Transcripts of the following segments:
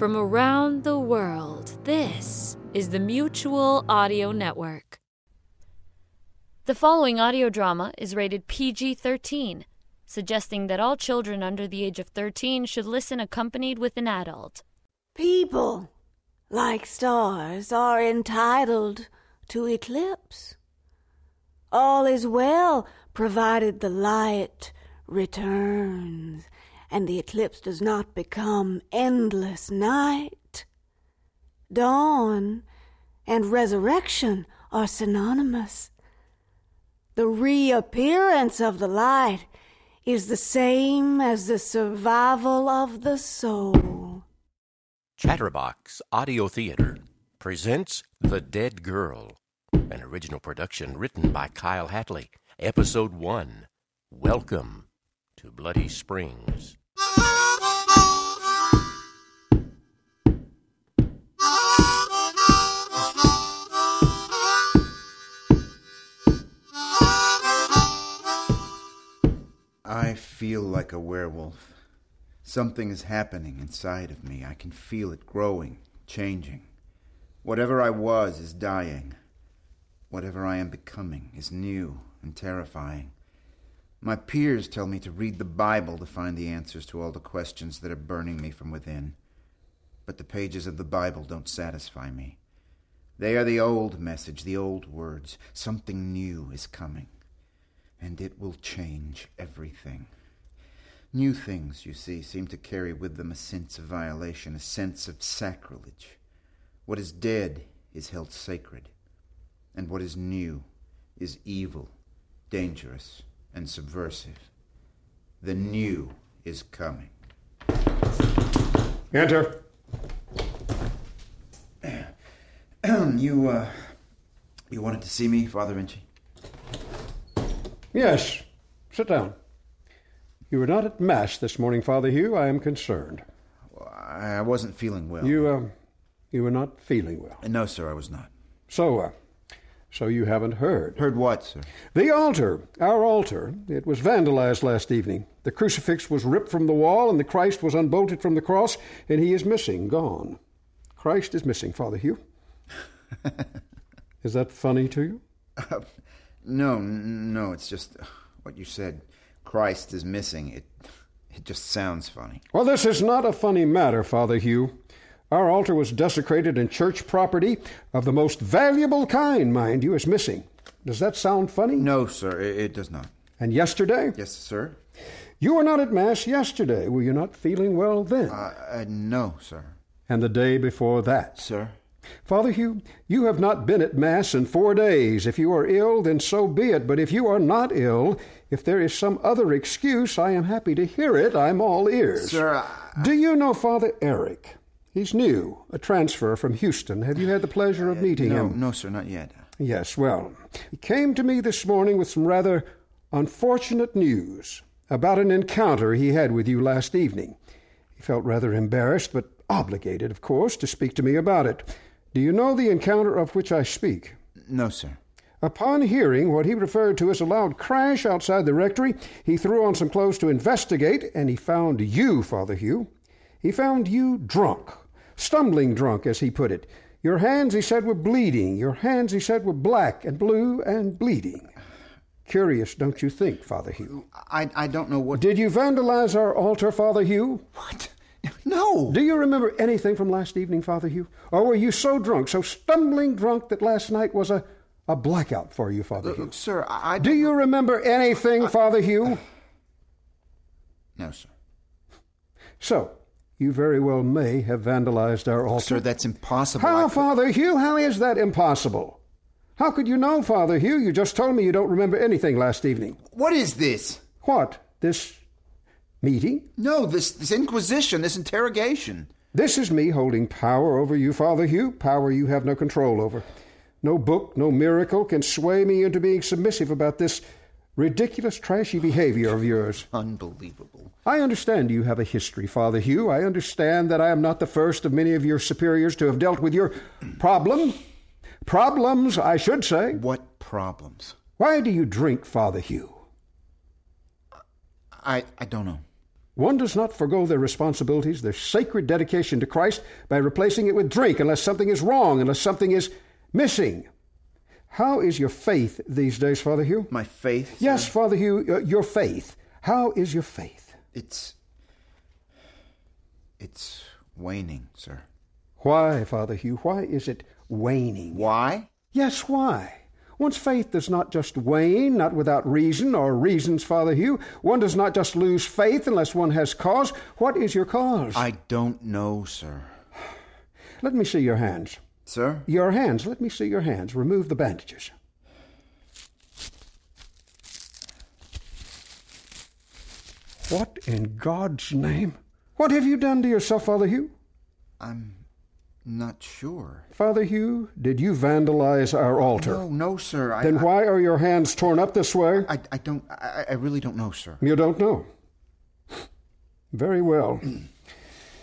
From around the world, this is the Mutual Audio Network. The following audio drama is rated PG 13, suggesting that all children under the age of 13 should listen accompanied with an adult. People, like stars, are entitled to eclipse. All is well, provided the light returns and the eclipse does not become endless night. Dawn and resurrection are synonymous. The reappearance of the light is the same as the survival of the soul. Chatterbox Audio Theater presents The Dead Girl, an original production written by Kyle Hatley. Episode 1 Welcome to Bloody Springs. Feel like a werewolf. Something is happening inside of me. I can feel it growing, changing. Whatever I was is dying. Whatever I am becoming is new and terrifying. My peers tell me to read the Bible to find the answers to all the questions that are burning me from within. But the pages of the Bible don't satisfy me. They are the old message, the old words. Something new is coming, and it will change everything. New things, you see, seem to carry with them a sense of violation, a sense of sacrilege. What is dead is held sacred, and what is new is evil, dangerous, and subversive. The new is coming. Enter. you, uh, you wanted to see me, Father Vinci? Yes. Sit down. You were not at Mass this morning, Father Hugh. I am concerned. I wasn't feeling well. You, uh, you were not feeling well. No, sir, I was not. So, uh, so you haven't heard. Heard what, sir? The altar, our altar, it was vandalized last evening. The crucifix was ripped from the wall, and the Christ was unbolted from the cross, and he is missing, gone. Christ is missing, Father Hugh. is that funny to you? Uh, no, no, it's just what you said. Christ is missing. It, it just sounds funny. Well, this is not a funny matter, Father Hugh. Our altar was desecrated and church property of the most valuable kind, mind you, is missing. Does that sound funny? No, sir, it, it does not. And yesterday? Yes, sir. You were not at Mass yesterday. Were you not feeling well then? Uh, uh, no, sir. And the day before that? Sir. Father Hugh, you have not been at Mass in four days. If you are ill, then so be it. But if you are not ill, if there is some other excuse, I am happy to hear it. I'm all ears. Sir, I... Do you know Father Eric? He's new, a transfer from Houston. Have you had the pleasure of meeting Uh, no, him? No, sir, not yet. Yes, well, he came to me this morning with some rather unfortunate news about an encounter he had with you last evening. He felt rather embarrassed, but obligated, of course, to speak to me about it. Do you know the encounter of which I speak? No, sir. Upon hearing what he referred to as a loud crash outside the rectory, he threw on some clothes to investigate, and he found you, Father Hugh. He found you drunk, stumbling drunk, as he put it. Your hands, he said, were bleeding. Your hands, he said, were black and blue and bleeding. Curious, don't you think, Father Hugh? I, I don't know what. Did you vandalize our altar, Father Hugh? What? No. Do you remember anything from last evening, Father Hugh? Or were you so drunk, so stumbling drunk, that last night was a, a blackout for you, Father Uh, Hugh? sir, I. I Do you remember anything, Father Hugh? No, sir. So, you very well may have vandalized our altar. Sir, that's impossible. How, could- Father Hugh? How is that impossible? How could you know, Father Hugh? You just told me you don't remember anything last evening. What is this? What? This meeting? No, this this inquisition, this interrogation. This is me holding power over you, Father Hugh, power you have no control over. No book, no miracle can sway me into being submissive about this ridiculous, trashy behavior of yours. Unbelievable. I understand you have a history, Father Hugh. I understand that I am not the first of many of your superiors to have dealt with your problem. Problems, I should say. What problems? Why do you drink, Father Hugh? I, I don't know. One does not forego their responsibilities, their sacred dedication to Christ, by replacing it with drink unless something is wrong, unless something is missing. How is your faith these days, Father Hugh? My faith? Yes, Father Hugh, uh, your faith. How is your faith? It's. It's waning, sir. Why, Father Hugh? Why is it waning? Why? Yes, why? One's faith does not just wane, not without reason or reasons, Father Hugh. One does not just lose faith unless one has cause. What is your cause? I don't know, sir. Let me see your hands. Sir? Your hands. Let me see your hands. Remove the bandages. What in God's name? What have you done to yourself, Father Hugh? I'm not sure. Father Hugh, did you vandalize our altar? No, no, sir. I, then I, why are your hands torn up this way? I, I don't. I, I really don't know, sir. You don't know? Very well.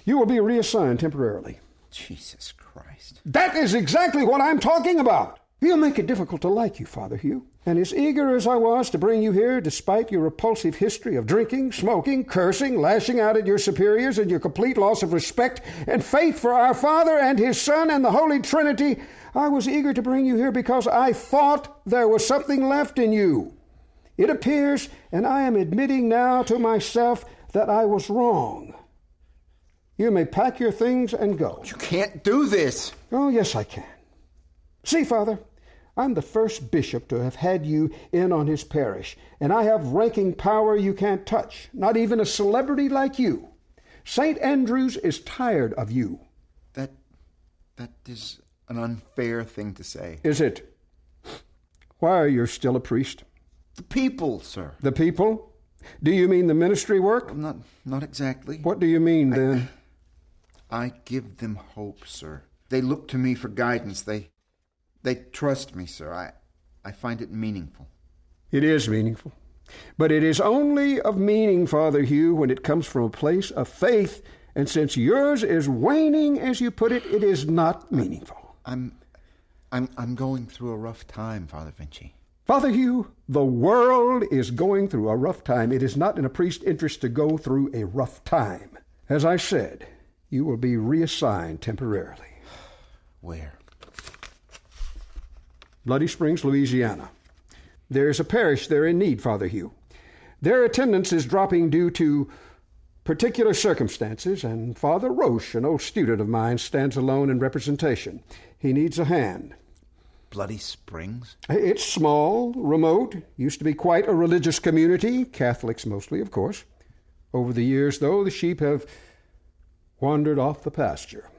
you will be reassigned temporarily. Jesus Christ. That is exactly what I'm talking about. You'll make it difficult to like you, Father Hugh. And as eager as I was to bring you here, despite your repulsive history of drinking, smoking, cursing, lashing out at your superiors, and your complete loss of respect and faith for our Father and His Son and the Holy Trinity, I was eager to bring you here because I thought there was something left in you. It appears, and I am admitting now to myself that I was wrong. You may pack your things and go. You can't do this. Oh, yes, I can. See, Father, I'm the first bishop to have had you in on his parish, and I have ranking power you can't touch, not even a celebrity like you. St. Andrews is tired of you. That that is an unfair thing to say. Is it? Why are you still a priest? The people, sir. The people? Do you mean the ministry work? Not not exactly. What do you mean then? I, I give them hope, sir. They look to me for guidance. They they trust me, sir. I, I find it meaningful. It is meaningful. But it is only of meaning, Father Hugh, when it comes from a place of faith, and since yours is waning, as you put it, it is not meaningful. I'm I'm I'm going through a rough time, Father Vinci. Father Hugh, the world is going through a rough time. It is not in a priest's interest to go through a rough time. As I said, you will be reassigned temporarily. Where? Bloody Springs, Louisiana. There's a parish there in need, Father Hugh. Their attendance is dropping due to particular circumstances, and Father Roche, an old student of mine, stands alone in representation. He needs a hand. Bloody Springs? It's small, remote, used to be quite a religious community, Catholics mostly, of course. Over the years, though, the sheep have wandered off the pasture.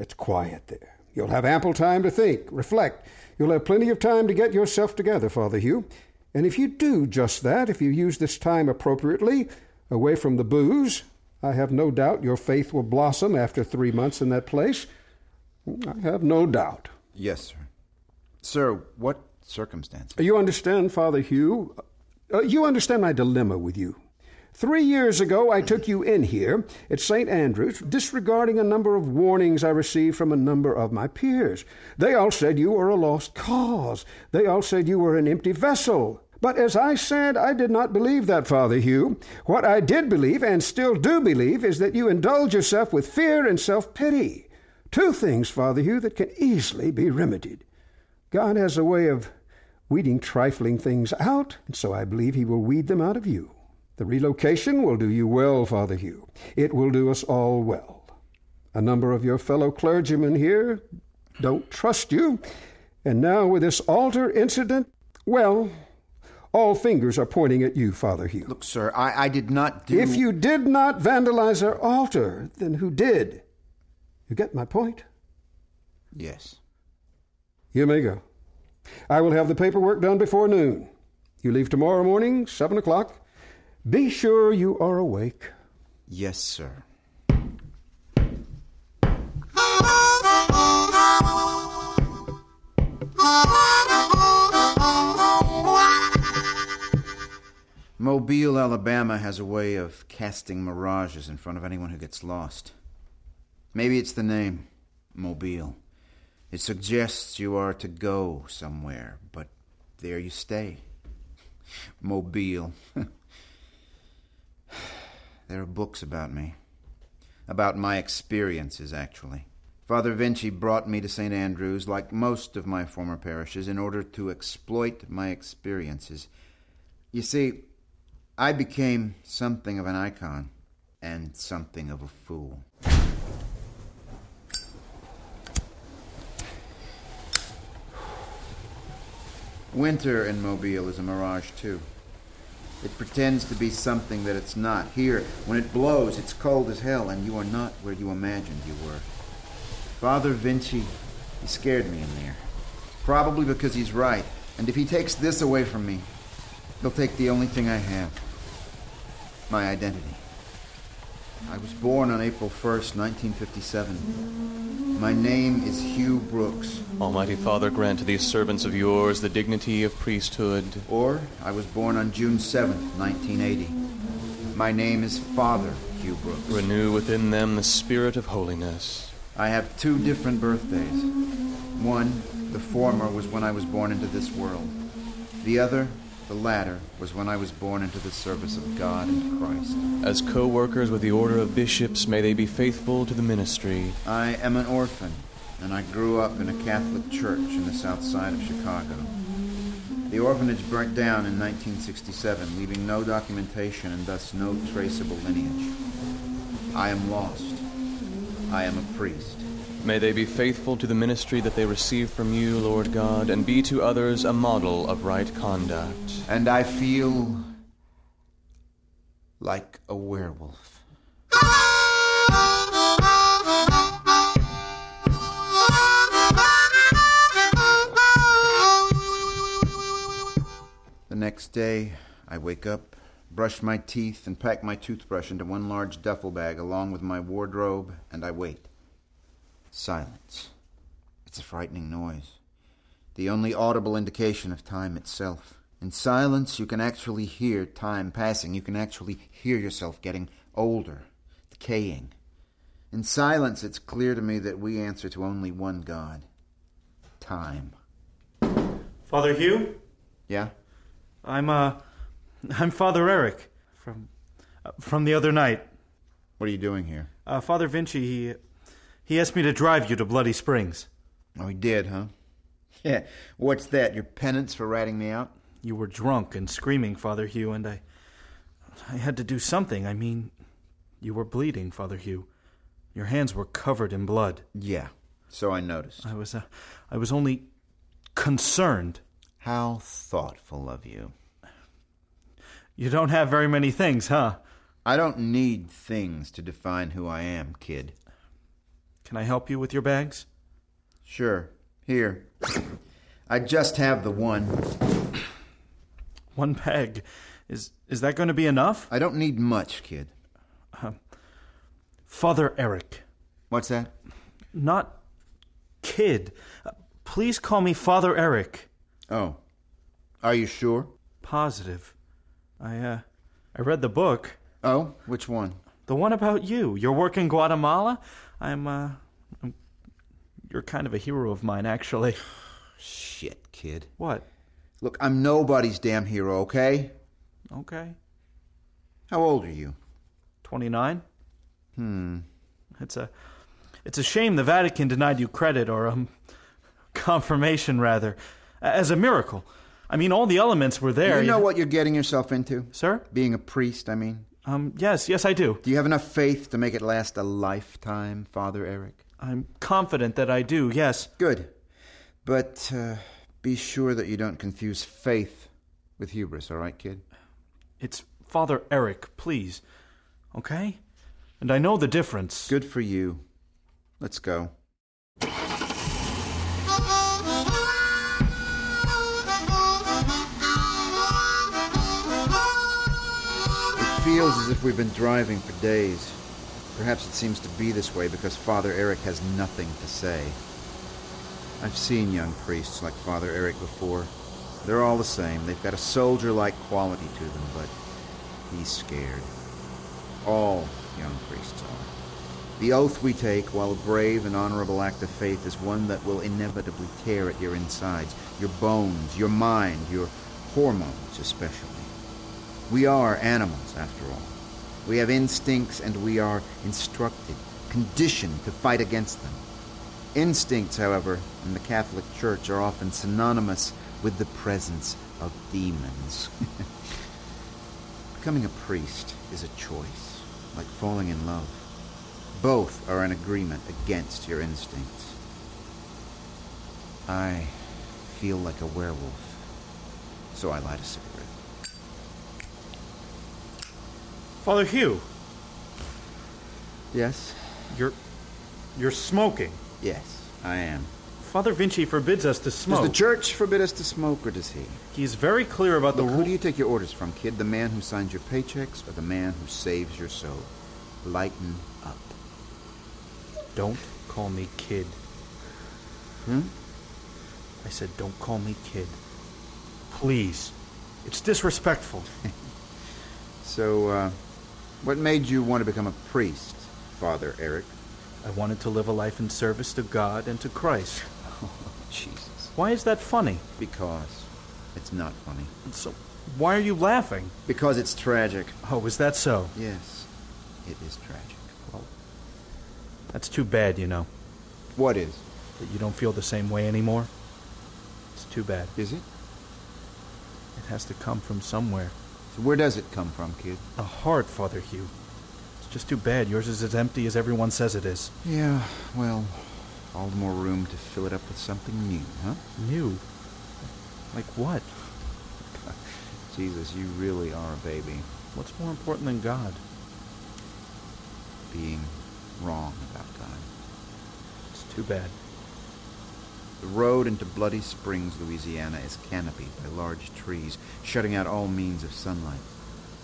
It's quiet there. You'll have ample time to think, reflect. You'll have plenty of time to get yourself together, Father Hugh. And if you do just that, if you use this time appropriately, away from the booze, I have no doubt your faith will blossom after three months in that place. I have no doubt. Yes, sir. Sir, what circumstance? You understand, Father Hugh? Uh, you understand my dilemma with you. Three years ago, I took you in here at St. Andrews, disregarding a number of warnings I received from a number of my peers. They all said you were a lost cause. They all said you were an empty vessel. But as I said, I did not believe that, Father Hugh. What I did believe, and still do believe, is that you indulge yourself with fear and self pity. Two things, Father Hugh, that can easily be remedied. God has a way of weeding trifling things out, and so I believe He will weed them out of you. The relocation will do you well, Father Hugh. It will do us all well. A number of your fellow clergymen here don't trust you, and now with this altar incident, well, all fingers are pointing at you, Father Hugh. Look, sir, I, I did not do. If you did not vandalize our altar, then who did? You get my point? Yes. You may go. I will have the paperwork done before noon. You leave tomorrow morning, seven o'clock. Be sure you are awake. Yes, sir. Mobile, Alabama has a way of casting mirages in front of anyone who gets lost. Maybe it's the name, Mobile. It suggests you are to go somewhere, but there you stay. Mobile. there are books about me. About my experiences, actually. Father Vinci brought me to St. Andrews, like most of my former parishes, in order to exploit my experiences. You see, I became something of an icon and something of a fool. Winter in Mobile is a mirage, too. It pretends to be something that it's not. Here, when it blows, it's cold as hell, and you are not where you imagined you were. Father Vinci, he scared me in there. Probably because he's right. And if he takes this away from me, he'll take the only thing I have my identity. I was born on April 1st, 1957. My name is Hugh Brooks. Almighty Father, grant to these servants of yours the dignity of priesthood. Or I was born on June 7th, 1980. My name is Father Hugh Brooks. Renew within them the spirit of holiness. I have two different birthdays. One, the former, was when I was born into this world. The other, the latter, was when I was born into the service of God and Christ. As co workers with the Order of Bishops, may they be faithful to the ministry. I am an orphan, and I grew up in a Catholic church in the south side of Chicago. The orphanage burnt down in 1967, leaving no documentation and thus no traceable lineage. I am lost. I am a priest. May they be faithful to the ministry that they receive from you, Lord God, and be to others a model of right conduct. And I feel like a werewolf. The next day, I wake up, brush my teeth, and pack my toothbrush into one large duffel bag along with my wardrobe, and I wait. Silence. It's a frightening noise. The only audible indication of time itself. In silence, you can actually hear time passing. You can actually hear yourself getting older, decaying. In silence, it's clear to me that we answer to only one God time. Father Hugh? Yeah? I'm, uh, I'm Father Eric from, uh, from the other night. What are you doing here? Uh, Father Vinci, he, he asked me to drive you to Bloody Springs. Oh, he did, huh? Yeah. What's that? Your penance for ratting me out? You were drunk and screaming, Father Hugh, and I. I had to do something. I mean, you were bleeding, Father Hugh. Your hands were covered in blood. Yeah. So I noticed. I was, uh, I was only concerned. How thoughtful of you. You don't have very many things, huh? I don't need things to define who I am, kid. Can I help you with your bags? Sure. Here. I just have the one. One bag. Is is that going to be enough? I don't need much, kid. Uh, Father Eric. What's that? Not kid. Uh, please call me Father Eric. Oh. Are you sure? Positive. I uh I read the book. Oh, which one? The one about you. Your work in Guatemala. I'm uh I'm, you're kind of a hero of mine actually. Shit, kid. What? Look, I'm nobody's damn hero, okay? Okay. How old are you? 29? Hmm. It's a it's a shame the Vatican denied you credit or um confirmation rather as a miracle. I mean all the elements were there. You know what you're getting yourself into? Sir? Being a priest, I mean. Um yes, yes I do. Do you have enough faith to make it last a lifetime, Father Eric? I'm confident that I do. Yes. Good. But uh, be sure that you don't confuse faith with hubris, all right, kid? It's Father Eric, please. Okay? And I know the difference. Good for you. Let's go. Feels as if we've been driving for days. Perhaps it seems to be this way because Father Eric has nothing to say. I've seen young priests like Father Eric before. They're all the same. They've got a soldier like quality to them, but He's scared. All young priests are. The oath we take, while a brave and honorable act of faith, is one that will inevitably tear at your insides, your bones, your mind, your hormones especially. We are animals, after all. We have instincts and we are instructed, conditioned to fight against them. Instincts, however, in the Catholic Church are often synonymous with the presence of demons. Becoming a priest is a choice, like falling in love. Both are in agreement against your instincts. I feel like a werewolf, so I light a cigarette. Father Hugh, Yes? you're you're smoking. Yes, I am. Father Vinci forbids us to smoke. Does the church forbid us to smoke, or does he? He's very clear about Look, the who do you take your orders from, kid? The man who signs your paychecks or the man who saves your soul? Lighten up. Don't call me kid. Hmm? I said, don't call me kid. Please. It's disrespectful. So, uh, what made you want to become a priest, Father Eric? I wanted to live a life in service to God and to Christ. Oh, Jesus. Why is that funny? Because it's not funny. So, why are you laughing? Because it's tragic. Oh, is that so? Yes, it is tragic. Well, that's too bad, you know. What is? That you don't feel the same way anymore. It's too bad. Is it? It has to come from somewhere. So where does it come from, kid? A heart, Father Hugh. It's just too bad yours is as empty as everyone says it is. Yeah, well, all the more room to fill it up with something new, huh? New? Like what? Jesus, you really are a baby. What's more important than God? Being wrong about God. It's too bad. The road into Bloody Springs, Louisiana is canopied by large trees, shutting out all means of sunlight.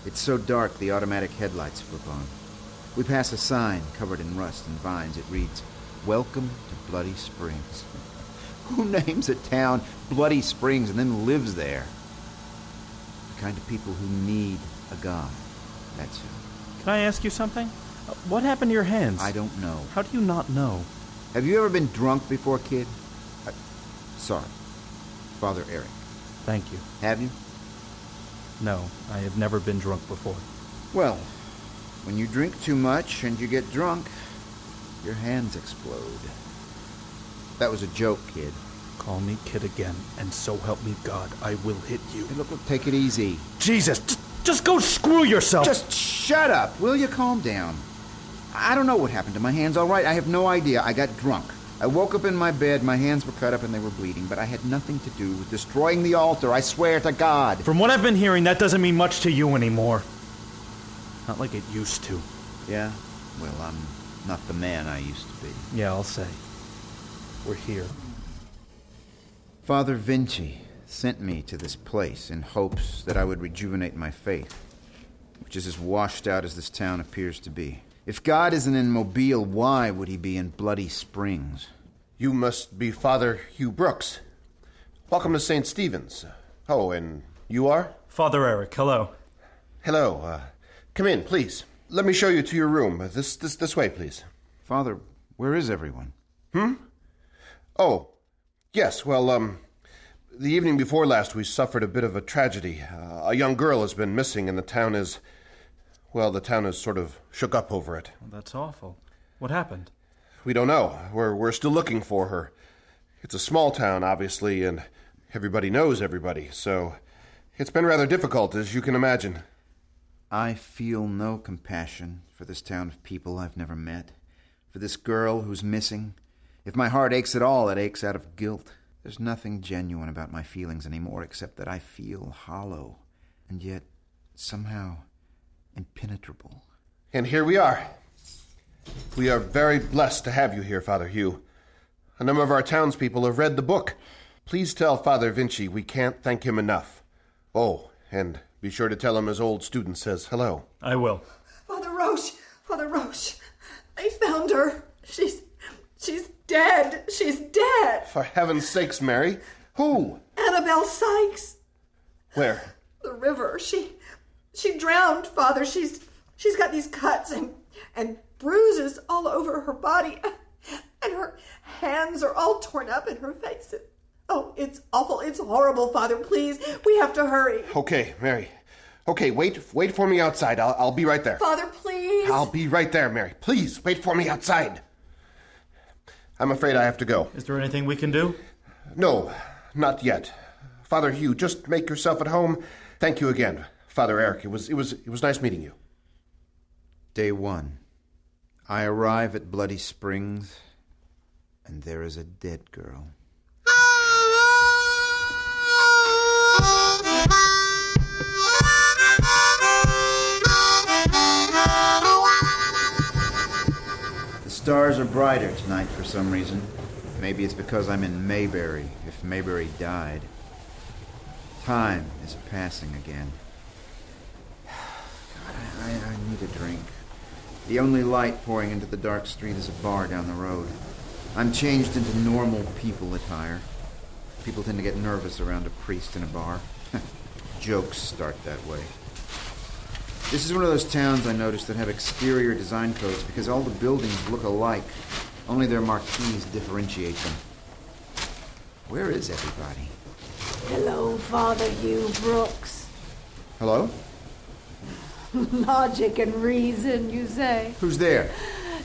It's so dark the automatic headlights flip on. We pass a sign covered in rust and vines. It reads, Welcome to Bloody Springs. Who names a town Bloody Springs and then lives there? The kind of people who need a god. That's who. Can I ask you something? What happened to your hands? I don't know. How do you not know? Have you ever been drunk before, kid? Sorry. Father Eric. Thank you. Have you? No, I have never been drunk before. Well, when you drink too much and you get drunk, your hands explode. That was a joke, kid. Call me kid again, and so help me God, I will hit you. Hey, look, look, take it easy. Jesus, just go screw yourself! Just shut up. Will you calm down? I don't know what happened to my hands, all right? I have no idea. I got drunk. I woke up in my bed, my hands were cut up and they were bleeding, but I had nothing to do with destroying the altar, I swear to God. From what I've been hearing, that doesn't mean much to you anymore. Not like it used to. Yeah? Well, I'm not the man I used to be. Yeah, I'll say. We're here. Father Vinci sent me to this place in hopes that I would rejuvenate my faith, which is as washed out as this town appears to be. If God isn't in Mobile, why would he be in Bloody Springs? You must be Father Hugh Brooks. Welcome to St. Stephen's. Oh, and you are? Father Eric, hello. Hello. Uh, come in, please. Let me show you to your room. Uh, This, this, this way, please. Father, where is everyone? Hmm? Oh, yes. Well, um, the evening before last, we suffered a bit of a tragedy. Uh, a young girl has been missing, and the town is. Well, the town is sort of shook up over it. Well, that's awful. What happened? We don't know. We're, we're still looking for her. It's a small town, obviously, and everybody knows everybody, so it's been rather difficult, as you can imagine. I feel no compassion for this town of people I've never met, for this girl who's missing. If my heart aches at all, it aches out of guilt. There's nothing genuine about my feelings anymore except that I feel hollow, and yet somehow impenetrable. And here we are. We are very blessed to have you here, Father Hugh. A number of our townspeople have read the book. Please tell Father Vinci we can't thank him enough. Oh, and be sure to tell him his old student says hello. I will. Father Roche, Father Roche, I found her. She's she's dead. She's dead. For heaven's sakes, Mary. Who? Annabelle Sykes. Where? The river. She she drowned, Father. She's she's got these cuts and and bruises all over her body, and her hands are all torn up in her face. Oh, it's awful. It's horrible, Father. Please, we have to hurry. Okay, Mary. Okay, wait, wait for me outside. I'll, I'll be right there. Father, please. I'll be right there, Mary. Please wait for me outside. I'm afraid I have to go. Is there anything we can do? No, not yet. Father Hugh, just make yourself at home. Thank you again, Father Eric. It was it was it was nice meeting you. Day one. I arrive at Bloody Springs, and there is a dead girl. The stars are brighter tonight for some reason. Maybe it's because I'm in Mayberry, if Mayberry died. Time is passing again. God, I, A drink. The only light pouring into the dark street is a bar down the road. I'm changed into normal people attire. People tend to get nervous around a priest in a bar. Jokes start that way. This is one of those towns I noticed that have exterior design codes because all the buildings look alike. Only their marquees differentiate them. Where is everybody? Hello, Father Hugh Brooks. Hello? Logic and reason, you say? Who's there?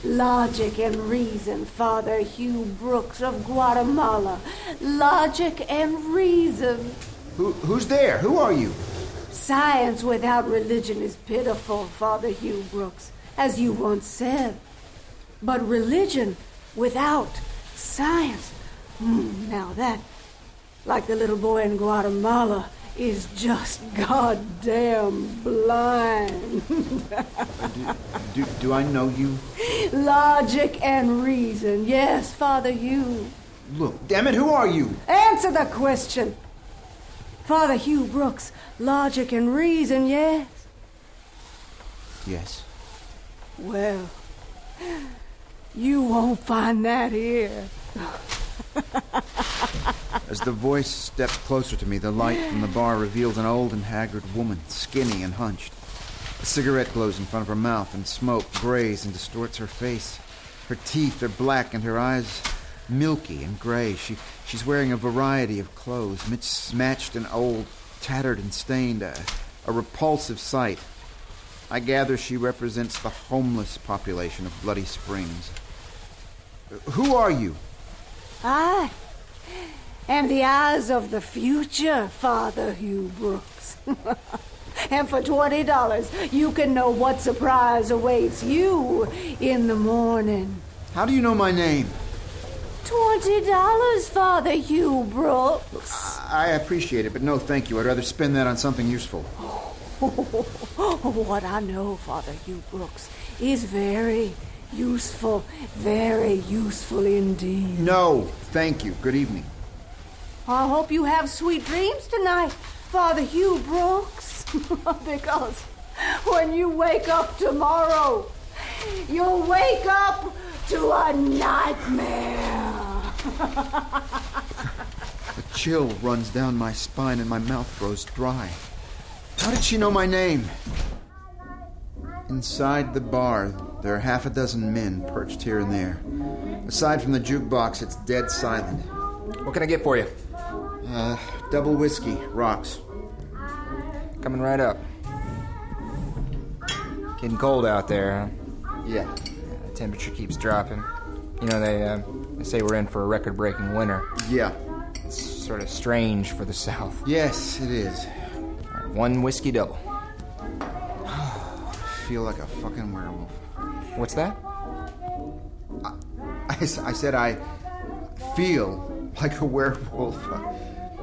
Logic and reason, Father Hugh Brooks of Guatemala. Logic and reason. Who, who's there? Who are you? Science without religion is pitiful, Father Hugh Brooks, as you once said. But religion without science, hmm, now that, like the little boy in Guatemala, is just goddamn blind. Do, do I know you? Logic and reason, yes, Father Hugh. Look, damn it, who are you? Answer the question. Father Hugh Brooks, logic and reason, yes? Yes. Well, you won't find that here. As the voice stepped closer to me, the light from the bar revealed an old and haggard woman, skinny and hunched. A cigarette glows in front of her mouth, and smoke grays and distorts her face. Her teeth are black, and her eyes milky and gray. She, she's wearing a variety of clothes, mismatched and old, tattered and stained, a, a repulsive sight. I gather she represents the homeless population of Bloody Springs. Who are you? I am the eyes of the future, Father Hugh Brooks. and for twenty dollars, you can know what surprise awaits you in the morning. How do you know my name? Twenty dollars, Father Hugh Brooks. I appreciate it, but no thank you. I'd rather spend that on something useful. what I know, Father Hugh Brooks, is very useful, very useful indeed. No, thank you. Good evening. I hope you have sweet dreams tonight, Father Hugh Brooks, because when you wake up tomorrow, you'll wake up to a nightmare. A chill runs down my spine and my mouth grows dry. How did she know my name? Inside the bar, there are half a dozen men perched here and there. Aside from the jukebox, it's dead silent. What can I get for you? Uh, double whiskey, rocks. Coming right up. Getting cold out there, huh? Yeah. The temperature keeps dropping. You know, they, uh, they say we're in for a record breaking winter. Yeah. It's sort of strange for the South. Yes, it is. Right, one whiskey double. I feel like a fucking werewolf. What's that? I, I, I said I feel like a werewolf.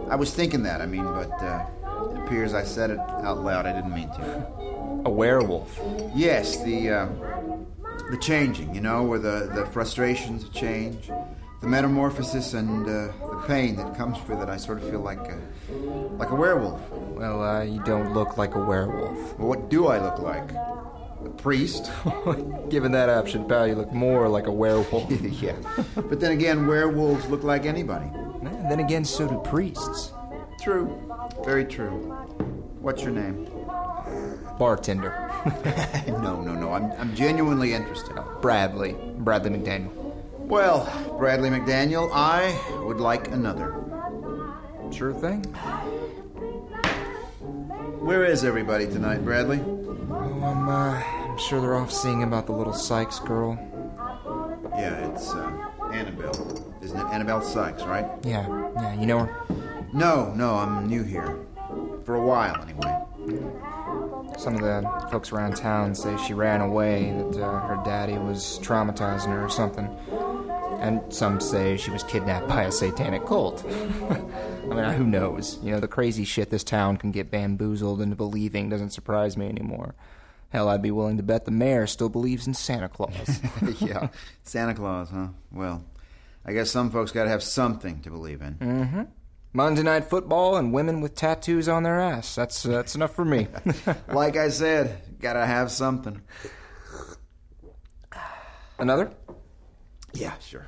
I was thinking that, I mean, but uh, it appears I said it out loud. I didn't mean to. A werewolf? Yes, the uh, the changing, you know, where the, the frustrations change, the metamorphosis and uh, the pain that comes with it. I sort of feel like a, like a werewolf. Well, uh, you don't look like a werewolf. Well, what do I look like? A priest? Given that option, pal, you look more like a werewolf. yeah. But then again, werewolves look like anybody. And then again, so do priests. True. Very true. What's your name? bartender. no, no, no. I'm, I'm genuinely interested. Bradley. Bradley McDaniel. Well, Bradley McDaniel, I would like another. Sure thing. Where is everybody tonight, Bradley? Oh, I'm, uh, I'm sure they're off seeing about the little Sykes girl. Yeah, it's uh, Annabelle. Isn't it Annabelle Sykes, right? Yeah, yeah, you know her? No, no, I'm new here. For a while, anyway. Some of the folks around town say she ran away, that uh, her daddy was traumatizing her or something. And some say she was kidnapped by a satanic cult. I mean, who knows? You know, the crazy shit this town can get bamboozled into believing doesn't surprise me anymore. Hell, I'd be willing to bet the mayor still believes in Santa Claus. yeah, Santa Claus, huh? Well, I guess some folks gotta have something to believe in. Mm-hmm. Monday night football and women with tattoos on their ass. That's that's enough for me. like I said, gotta have something. Another? Yeah, sure.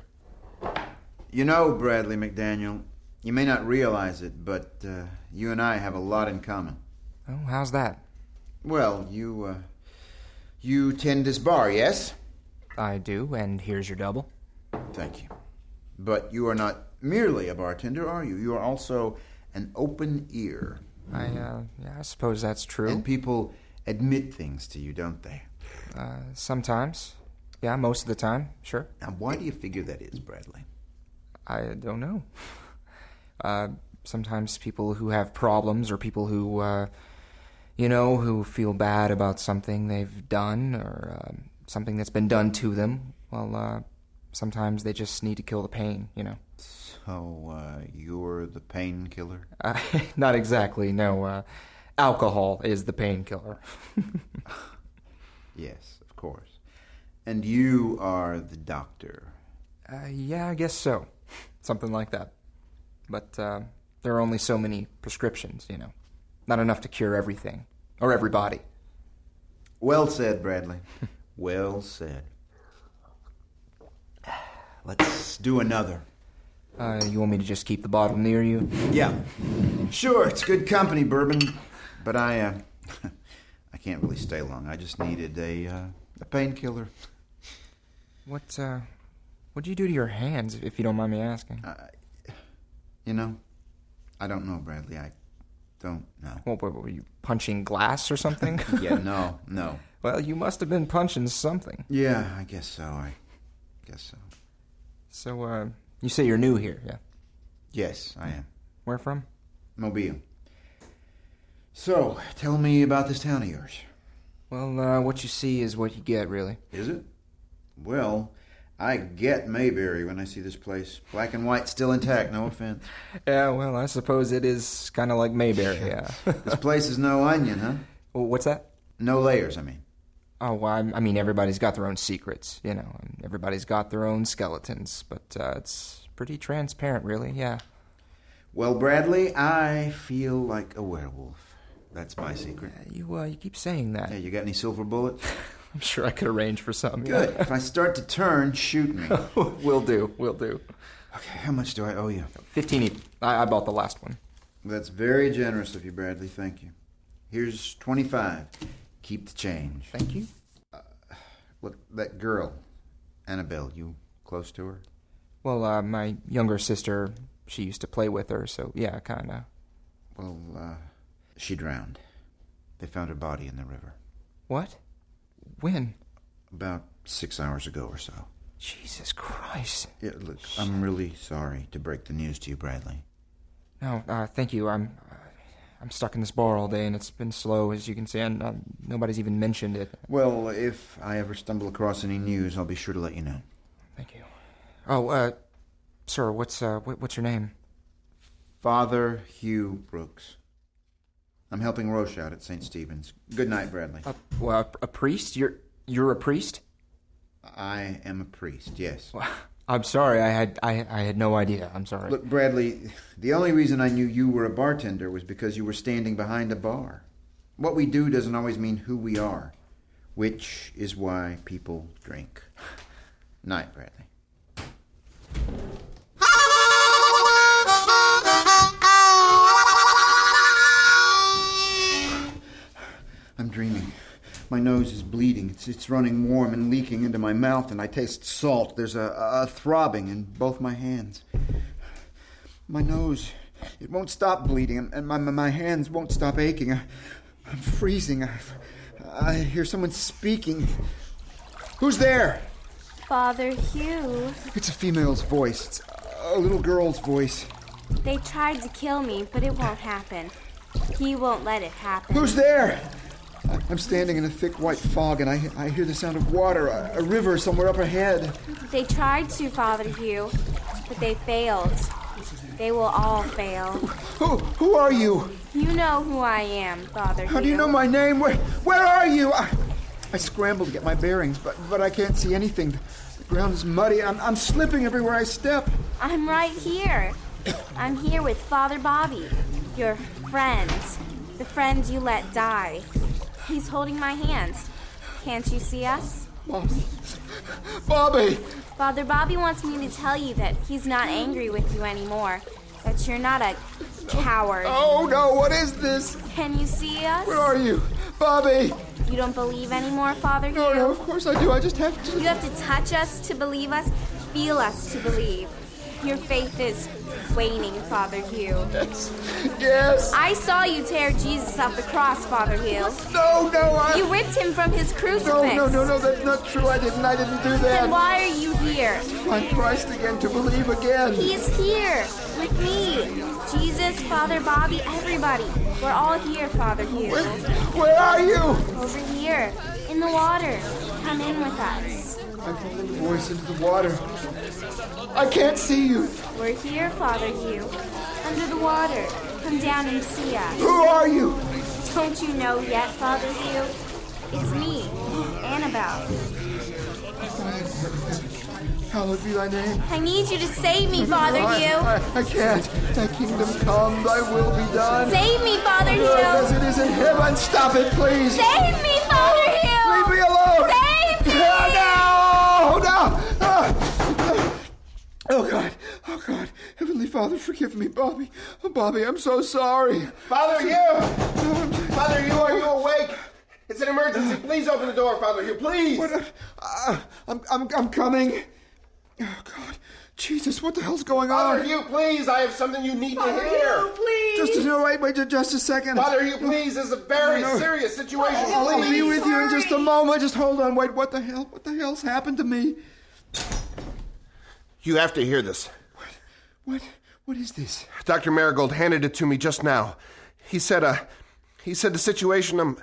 You know, Bradley McDaniel, you may not realize it, but uh, you and I have a lot in common. Oh, how's that? Well, you, uh, you tend this bar, yes? I do, and here's your double. Thank you. But you are not merely a bartender, are you? You are also an open ear. I, uh, yeah, I suppose that's true. And people admit things to you, don't they? Uh, sometimes. Yeah, most of the time, sure. Now, why do you figure that is, Bradley? I don't know. Uh, sometimes people who have problems or people who, uh, you know, who feel bad about something they've done or uh, something that's been done to them, well, uh, sometimes they just need to kill the pain, you know. So, uh, you're the painkiller? Uh, not exactly, no. Uh, alcohol is the painkiller. yes, of course. And you are the doctor. Uh, yeah, I guess so. Something like that. But uh, there are only so many prescriptions, you know. Not enough to cure everything. Or everybody. Well said, Bradley. well said. Let's do another. Uh, you want me to just keep the bottle near you? Yeah. Sure, it's good company, bourbon. But I, uh, I can't really stay long. I just needed a, uh, a painkiller. What, uh, what'd you do to your hands, if you don't mind me asking? Uh, you know, I don't know, Bradley. I don't know. What, what, were you punching glass or something? yeah, no, no. Well, you must have been punching something. Yeah, I guess so. I guess so. So, uh, you say you're new here, yeah? Yes, I am. Where from? Mobile. So, tell me about this town of yours. Well, uh, what you see is what you get, really. Is it? Well, I get Mayberry when I see this place. Black and white, still intact, no offense. Yeah, well, I suppose it is kind of like Mayberry, yeah. this place is no onion, huh? Well, what's that? No layers, I mean. Oh, well, I, I mean, everybody's got their own secrets, you know, and everybody's got their own skeletons, but uh, it's pretty transparent, really, yeah. Well, Bradley, I feel like a werewolf. That's my secret. Uh, you, uh, you keep saying that. Yeah, you got any silver bullets? I'm sure I could arrange for some. Good. Yeah. if I start to turn, shoot me. will do. Will do. Okay, how much do I owe you? Fifteen each. I, I bought the last one. That's very generous of you, Bradley. Thank you. Here's twenty-five. Keep the change. Thank you. Uh, look, that girl, Annabelle. You close to her? Well, uh, my younger sister, she used to play with her, so yeah, kinda. Well, uh, she drowned. They found her body in the river. What? When? About six hours ago or so. Jesus Christ. Yeah, look, I'm really sorry to break the news to you, Bradley. No, uh, thank you. I'm, uh, I'm stuck in this bar all day, and it's been slow, as you can see, and uh, nobody's even mentioned it. Well, if I ever stumble across any news, I'll be sure to let you know. Thank you. Oh, uh, sir, what's uh, what, what's your name? Father Hugh Brooks. I'm helping Roche out at St. Stephen's. Good night, Bradley. Uh, well, a, a priest? You're you're a priest? I am a priest. Yes. Well, I'm sorry. I had I I had no idea. I'm sorry. Look, Bradley, the only reason I knew you were a bartender was because you were standing behind a bar. What we do doesn't always mean who we are, which is why people drink. Night, Bradley. I'm dreaming. My nose is bleeding. It's, it's running warm and leaking into my mouth, and I taste salt. There's a, a throbbing in both my hands. My nose, it won't stop bleeding, and, and my, my hands won't stop aching. I, I'm freezing. I, I hear someone speaking. Who's there? Father Hugh. It's a female's voice. It's a little girl's voice. They tried to kill me, but it won't happen. He won't let it happen. Who's there? I'm standing in a thick white fog, and I, I hear the sound of water, a, a river somewhere up ahead. They tried to, Father Hugh, but they failed. They will all fail. Who, who are you? You know who I am, Father How Hugh. do you know my name? Where, where are you? I, I scramble to get my bearings, but, but I can't see anything. The ground is muddy. I'm, I'm slipping everywhere I step. I'm right here. I'm here with Father Bobby, your friends, the friends you let die. He's holding my hands. Can't you see us? Bobby! Father Bobby wants me to tell you that he's not angry with you anymore. That you're not a coward. Oh no, what is this? Can you see us? Where are you? Bobby! You don't believe anymore, Father No, Hugh? no, of course I do. I just have to. You have to touch us to believe us, feel us to believe. Your faith is waning, Father Hugh. Yes. Yes. I saw you tear Jesus off the cross, Father Hugh. No, no, I. You ripped him from his crucifix. no, no, no, no, that's not true. I didn't. I didn't do that. Then why are you here? To Find Christ again, to believe again. He's here with me. Jesus, Father Bobby, everybody. We're all here, Father Hugh. Where, where are you? Over here, in the water. Come in with us. I follow the voice into the water. I can't see you. We're here, Father Hugh. Under the water. Come down and see us. Who are you? Don't you know yet, Father Hugh? It's me, Annabelle. Hallowed be thy name. I need you to save me, Father I, Hugh. I, I can't. Thy kingdom come, thy will be done. Save me, Father Hugh. As it is in heaven. Stop it, please. Save me, Father Hugh. Leave me alone. Save No, no. Ah. Oh, God. Oh, God. Heavenly Father, forgive me, Bobby. Oh, Bobby, I'm so sorry. Father Hugh! Father Hugh, are you awake? It's an emergency. Please open the door, Father Hugh, please. What? Uh, I'm, I'm, I'm coming. Oh, God. Jesus, what the hell's going Father on? Hugh, please, I have something you need Father to hear. Hugh, please. Just no, wait, wait, just a second. Father Hugh, please, this is a very No, no. serious situation. I'll, I'll be Please. with you in just a moment. Just hold on. Wait, what the hell? What the hell's happened to me? You have to hear this. What? What is this? Dr. Marigold handed it to me just now. He said, uh, he said the situation um,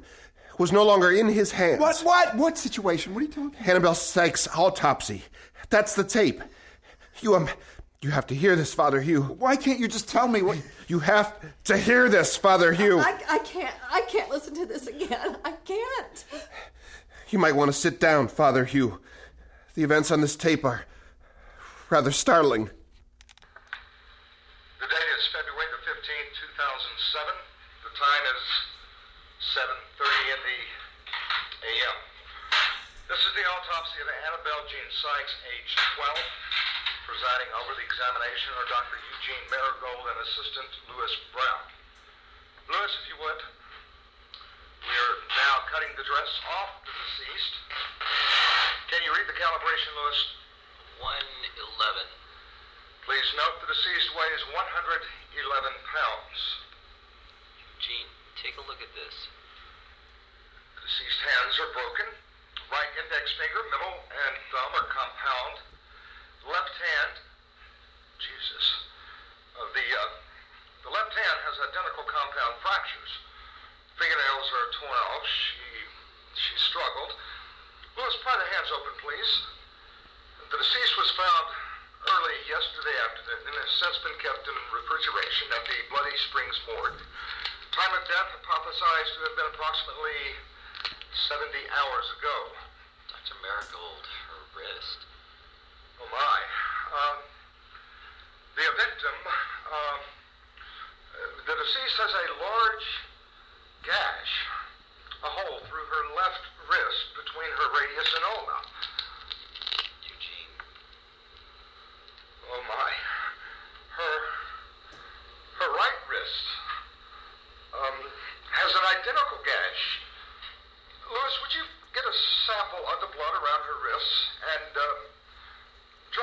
was no longer in his hands. What? What? What situation? What are you talking? Annabelle Sykes' autopsy. That's the tape. You, um, you have to hear this, Father Hugh. Why can't you just tell me what? You have to hear this, Father Hugh. I, I can't. I can't listen to this again. I can't. You might want to sit down, Father Hugh. The events on this tape are rather startling. The date is February the 15th, 2007. The time is 7.30 in the a.m. This is the autopsy of Annabelle Jean Sykes, age 12. Presiding over the examination are Dr. Eugene Marigold and Assistant Louis Brown. Louis, if you would. We are now cutting the dress off the deceased. Can you read the calibration, Louis? 111. Please note the deceased weighs 111 pounds. Eugene, take a look at this. The deceased hands are broken. Right index finger, middle, and thumb are compound. Left hand, Jesus, uh, the uh, the left hand has identical compound fractures. Fingernails are torn off. She she struggled. Louis, pry the hands open, please. The deceased was found early yesterday afternoon and has since been kept in refrigeration at the Bloody Springs morgue. Time of death hypothesized to have been approximately 70 hours ago. Dr. Marigold, her wrist. Oh my. Um, the victim, um, the deceased has a large gash, a hole through her left wrist between her radius and ulna. Eugene. Oh my. Her, her right wrist um, has an identical gash. Louis, would you get a sample of the blood around her wrists and. Uh,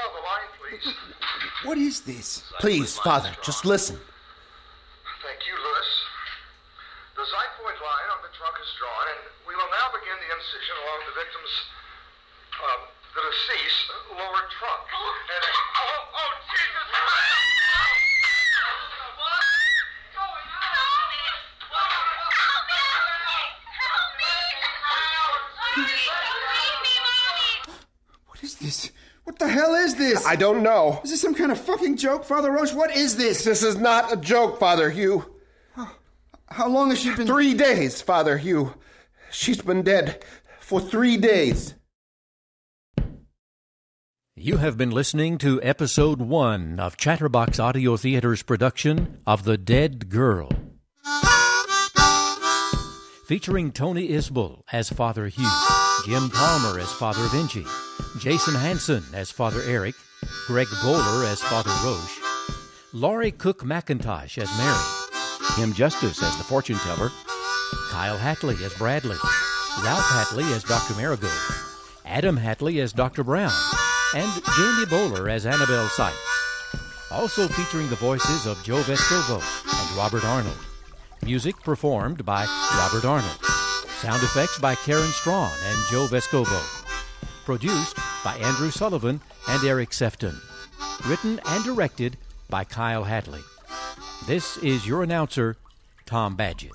line, please. What is this? Please, Father, just listen. Thank you, Louis. The xiphoid line on the trunk is drawn, and we will now begin the incision along the victim's, um, the deceased lower trunk. And, oh, oh, Jesus What is this? What the hell is this? I don't know. Is this some kind of fucking joke, Father Roche? What is this? This is not a joke, Father Hugh. How long has she been? Three days, Father Hugh. She's been dead for three days. You have been listening to episode one of Chatterbox Audio Theater's production of The Dead Girl. Featuring Tony Isbell as Father Hugh, Jim Palmer as Father Vinci, Jason Hanson as Father Eric, Greg Bowler as Father Roche, Laurie Cook McIntosh as Mary, Kim Justice as the fortune teller, Kyle Hatley as Bradley, Ralph Hatley as Dr. Marigold, Adam Hatley as Dr. Brown, and Jamie Bowler as Annabelle Sykes. Also featuring the voices of Joe Vescovo and Robert Arnold. Music performed by Robert Arnold. Sound effects by Karen Strawn and Joe Vescovo. Produced by Andrew Sullivan and Eric Sefton. Written and directed by Kyle Hatley. This is your announcer, Tom Badgett.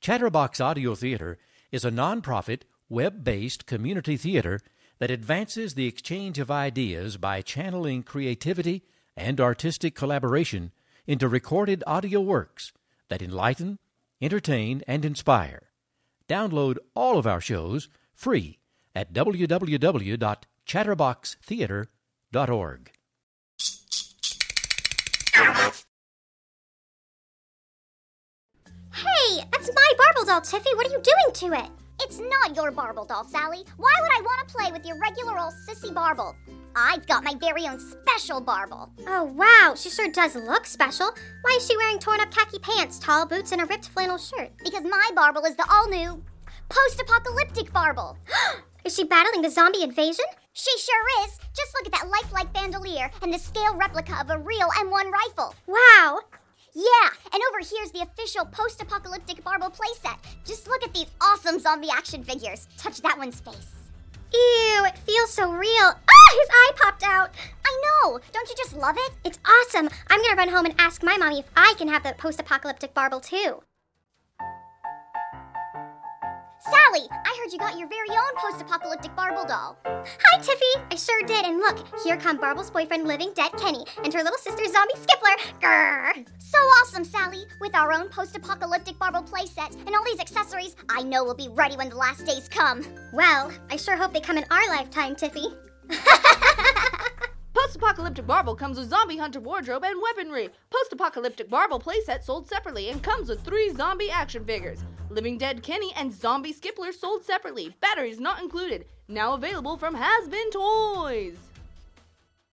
Chatterbox Audio Theater is a nonprofit, web based community theater that advances the exchange of ideas by channeling creativity and artistic collaboration into recorded audio works that enlighten, entertain, and inspire. Download all of our shows free at www.chatterboxtheater.org. Hey, that's my Barble doll, Tiffy. What are you doing to it? It's not your Barble doll, Sally. Why would I want to play with your regular old sissy Barble? I've got my very own special Barble. Oh, wow. She sure does look special. Why is she wearing torn up khaki pants, tall boots, and a ripped flannel shirt? Because my Barble is the all new post apocalyptic Barble. is she battling the zombie invasion? She sure is. Just look at that lifelike bandolier and the scale replica of a real M1 rifle. Wow. Yeah, and over here's the official post apocalyptic Barble playset. Just look at these awesome zombie action figures. Touch that one's face. Ew, it feels so real. Ah, his eye popped out. I know. Don't you just love it? It's awesome. I'm gonna run home and ask my mommy if I can have the post apocalyptic Barble too. Sally, I heard you got your very own post apocalyptic Barble doll. Hi, Tiffy. I sure did. And look, here come Barble's boyfriend, living dead Kenny, and her little sister, Zombie Skippler. Grrr. So awesome, Sally. With our own post apocalyptic Barble playset and all these accessories, I know we'll be ready when the last days come. Well, I sure hope they come in our lifetime, Tiffy. Post-apocalyptic Barble comes with zombie hunter wardrobe and weaponry. Post-apocalyptic Barble playset sold separately and comes with three zombie action figures. Living Dead Kenny and Zombie Skippler sold separately. Batteries not included. Now available from Has Been Toys.